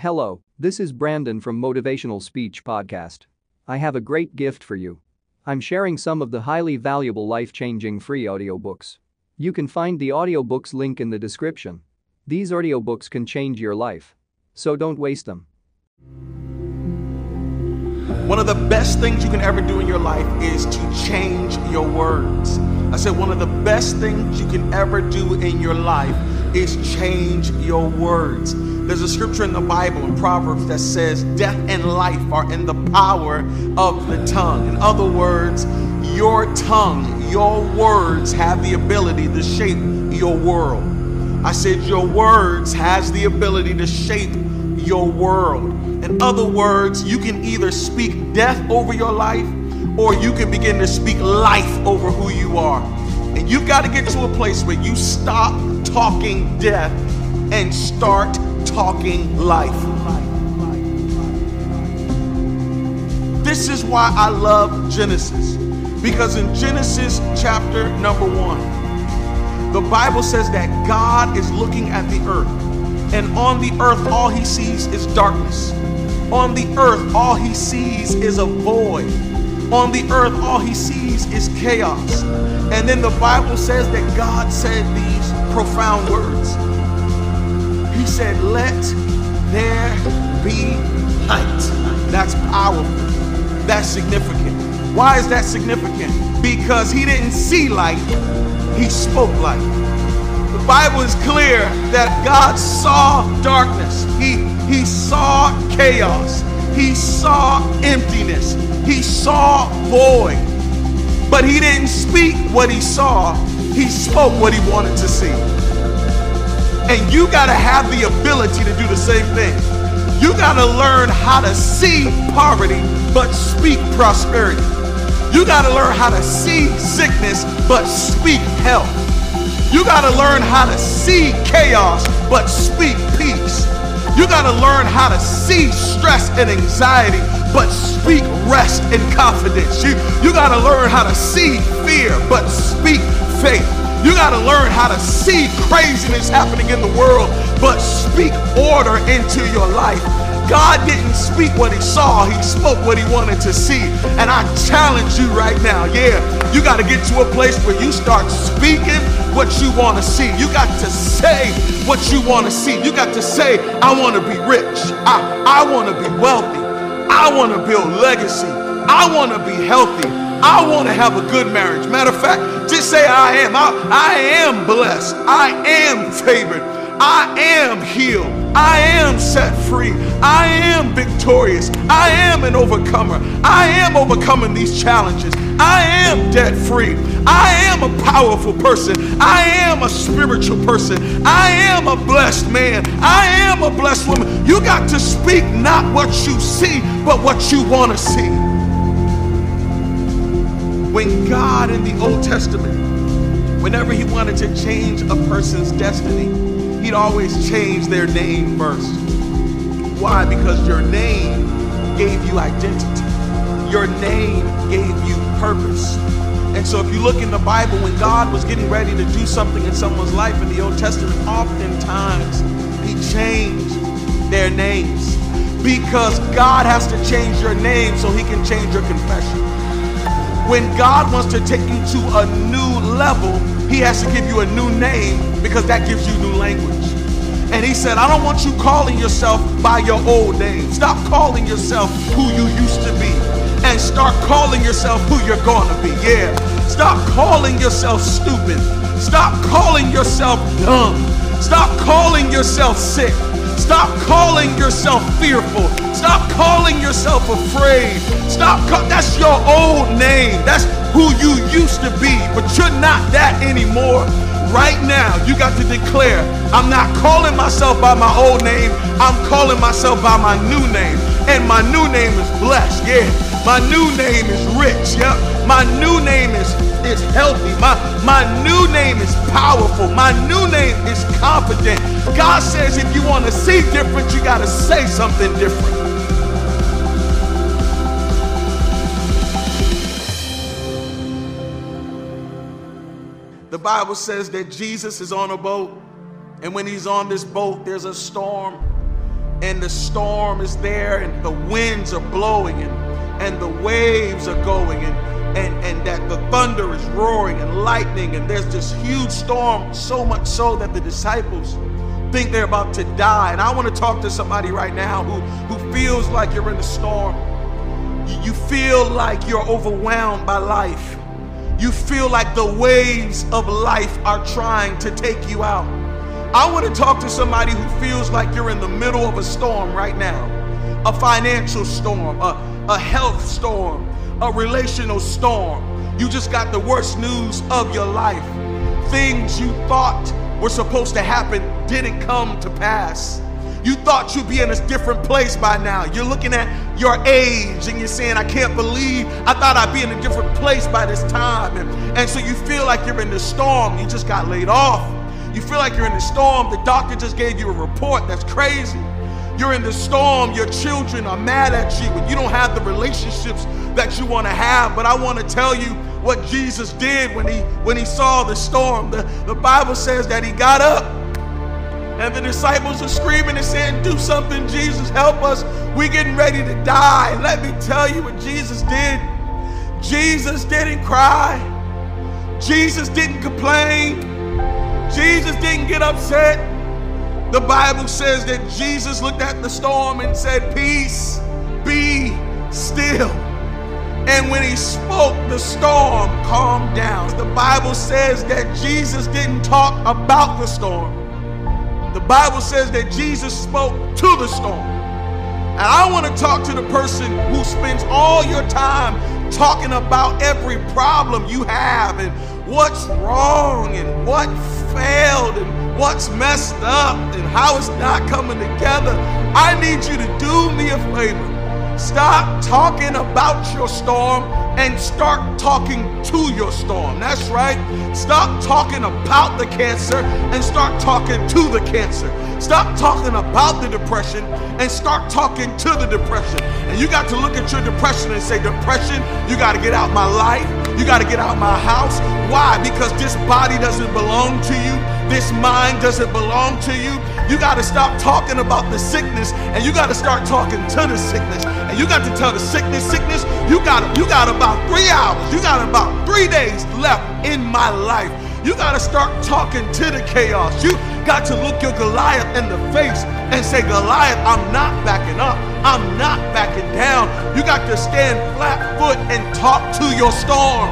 Hello, this is Brandon from Motivational Speech Podcast. I have a great gift for you. I'm sharing some of the highly valuable life changing free audiobooks. You can find the audiobooks link in the description. These audiobooks can change your life. So don't waste them. One of the best things you can ever do in your life is to change your words. I said, one of the best things you can ever do in your life is change your words. There's a scripture in the Bible in Proverbs that says, Death and life are in the power of the tongue. In other words, your tongue, your words have the ability to shape your world. I said, Your words has the ability to shape your world. In other words, you can either speak death over your life or you can begin to speak life over who you are. And you've got to get to a place where you stop talking death and start talking life. This is why I love Genesis. Because in Genesis chapter number one, the Bible says that God is looking at the earth, and on the earth, all he sees is darkness. On the earth, all he sees is a void. On the earth, all he sees is chaos. And then the Bible says that God said these profound words. He said, Let there be light. That's powerful. That's significant. Why is that significant? Because he didn't see light, he spoke light. The Bible is clear that God saw darkness. He, he saw chaos. He saw emptiness. He saw void. But he didn't speak what he saw. He spoke what he wanted to see. And you got to have the ability to do the same thing. You got to learn how to see poverty but speak prosperity. You got to learn how to see sickness but speak health. You got to learn how to see chaos but speak peace. You got to learn how to see stress and anxiety but speak rest and confidence. You, you got to learn how to see fear but speak faith. You got to learn how to see craziness happening in the world, but speak order into your life. God didn't speak what he saw, he spoke what he wanted to see. And I challenge you right now, yeah, you got to get to a place where you start speaking what you want to see. You got to say what you want to see. You got to say, I want to be rich. I, I want to be wealthy. I want to build legacy. I want to be healthy. I want to have a good marriage. Matter of fact, just say I am. I, I am blessed. I am favored. I am healed. I am set free. I am victorious. I am an overcomer. I am overcoming these challenges. I am debt free. I am a powerful person. I am a spiritual person. I am a blessed man. I am a blessed woman. You got to speak not what you see, but what you want to see. When God in the Old Testament, whenever he wanted to change a person's destiny, he'd always change their name first. Why? Because your name gave you identity. Your name gave you purpose. And so if you look in the Bible, when God was getting ready to do something in someone's life in the Old Testament, oftentimes he changed their names. Because God has to change your name so he can change your confession. When God wants to take you to a new level, he has to give you a new name because that gives you new language. And he said, I don't want you calling yourself by your old name. Stop calling yourself who you used to be and start calling yourself who you're going to be. Yeah. Stop calling yourself stupid. Stop calling yourself dumb. Stop calling yourself sick. Stop calling yourself fearful. Stop calling yourself afraid. Stop. Ca- that's your old name. That's who you used to be, but you're not that anymore. Right now, you got to declare, I'm not calling myself by my old name. I'm calling myself by my new name. And my new name is blessed. Yeah. My new name is rich. Yep. My new name is is healthy. My my new name is powerful. My new name is confident. God says if you want to see different, you got to say something different. The Bible says that Jesus is on a boat, and when he's on this boat, there's a storm. and the storm is there and the winds are blowing and, and the waves are going and, and, and that the thunder is roaring and lightning and there's this huge storm so much so that the disciples think they're about to die. And i want to talk to somebody right now who, who feels like you're in a storm. You, feel like you're overwhelmed by life. You feel like the waves of life are trying to take you out. I want to talk to somebody who feels like you're in the middle of a storm right now. A financial storm, a, a health storm, a relational storm. You just got the worst news of your life. Things you thought were supposed to happen didn't come to pass. You thought you'd be in a different place by now. You're looking at your age and you're saying, I can't believe I thought I'd be in a different place by this time. And, and so you feel like you're in the storm. You just got laid off. You feel like you're in the storm. The doctor just gave you a report that's crazy. You're in the storm. Your children are mad at you you don't have the relationships that you want to have. But I want to tell you what Jesus did when he when he saw the storm. The, the Bible says that he got up and the disciples are screaming and saying, Do something, Jesus, help us. We're getting ready to die. let me tell you what Jesus did. Jesus didn't cry. Jesus didn't complain. Jesus didn't get upset. The Bible says that Jesus looked at the storm and said, Peace, be still. And when he spoke, the storm calmed down. The Bible says that Jesus didn't talk about the storm. The Bible says that Jesus spoke to the storm. And I want to talk to the person who spends all your time talking about every problem you have and what's wrong and what failed and what's messed up and how it's not coming together. I need you to do me a favor. Stop talking about your storm and start talking to your storm. That's right. Stop talking about the cancer and start talking to the cancer. Stop talking about the depression and start talking to the depression. And you got to look at your depression and say, Depression, you got to get out my life. You got to get out my house. Why? Because this body doesn't belong to you. This mind doesn't belong to you. You got to stop talking about the sickness and you got to start talking to the sickness. And you got to tell the sickness, sickness, you got you got about 3 hours. You got about 3 days left in my life. You got to start talking to the chaos. You got to look your Goliath in the face and say, Goliath, I'm not backing up. I'm not backing down. You got to stand flat foot and talk to your storm.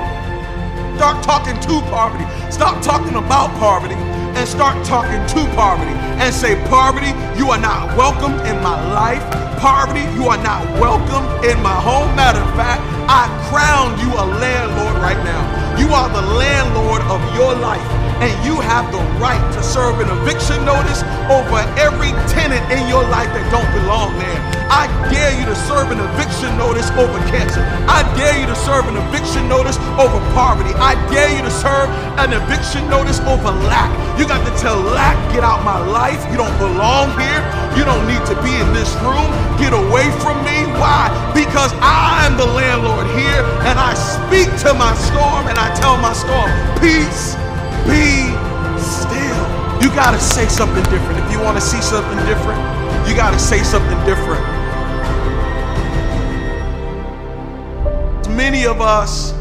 Start talking to poverty. Stop talking about poverty and start talking to poverty and say, Poverty, you are not welcome in my life. Poverty, you are not welcome in my home. Matter of fact, I crown you a landlord right now. You are the landlord of your life and you have the right to serve an eviction notice over every tenant in your life that don't belong there. I to serve an eviction notice over cancer. I dare you to serve an eviction notice over poverty. I dare you to serve an eviction notice over lack. You got to tell lack, get out my life. You don't belong here. You don't need to be in this room. Get away from me. Why? Because I'm the landlord here and I speak to my storm and I tell my storm, peace be still. You got to say something different. If you want to see something different, you got to say something different. Many of us,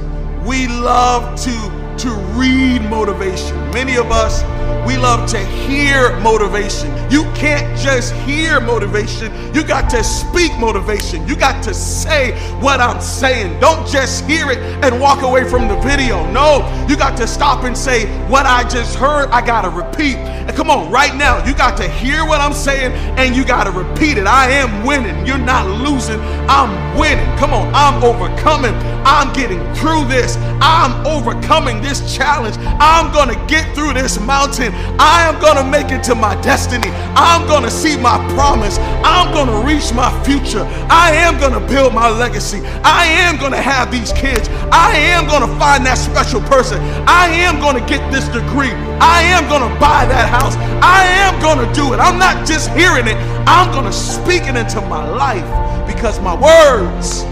we love to to read motivation. Many of us, we love to hear motivation. You can't just hear motivation, you got to speak motivation. You got to say what I'm saying. Don't just hear it and walk away from the video. No, you got to stop and say, What I just heard, I got to repeat. And come on, right now, you got to hear what I'm saying and you got to repeat it. I am winning. You're not losing. I'm winning. Come on, I'm overcoming. I'm getting through this. I'm overcoming this challenge. I'm going to get through this mountain. I am going to make it to my destiny. I'm going to see my promise. I'm going to reach my future. I am going to build my legacy. I am going to have these kids. I am going to find that special person. I am going to get this degree. I am going to buy that house. I am going to do it. I'm not just hearing it, I'm going to speak it into my life because my words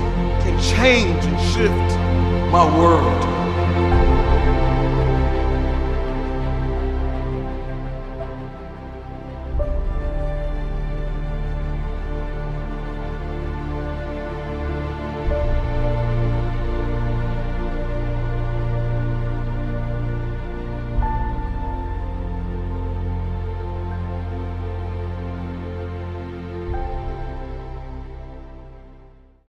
can change and shift my world.